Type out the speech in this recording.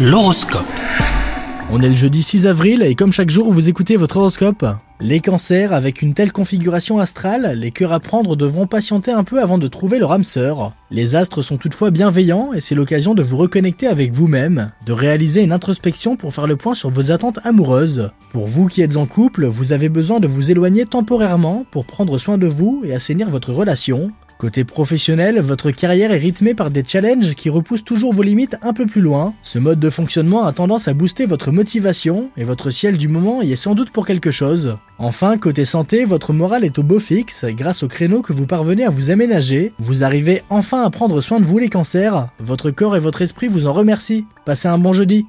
L'horoscope. On est le jeudi 6 avril et comme chaque jour vous écoutez votre horoscope. Les cancers, avec une telle configuration astrale, les cœurs à prendre devront patienter un peu avant de trouver leur âme sœur. Les astres sont toutefois bienveillants et c'est l'occasion de vous reconnecter avec vous-même, de réaliser une introspection pour faire le point sur vos attentes amoureuses. Pour vous qui êtes en couple, vous avez besoin de vous éloigner temporairement pour prendre soin de vous et assainir votre relation. Côté professionnel, votre carrière est rythmée par des challenges qui repoussent toujours vos limites un peu plus loin. Ce mode de fonctionnement a tendance à booster votre motivation et votre ciel du moment y est sans doute pour quelque chose. Enfin, côté santé, votre morale est au beau fixe grâce au créneau que vous parvenez à vous aménager. Vous arrivez enfin à prendre soin de vous les cancers. Votre corps et votre esprit vous en remercient. Passez un bon jeudi.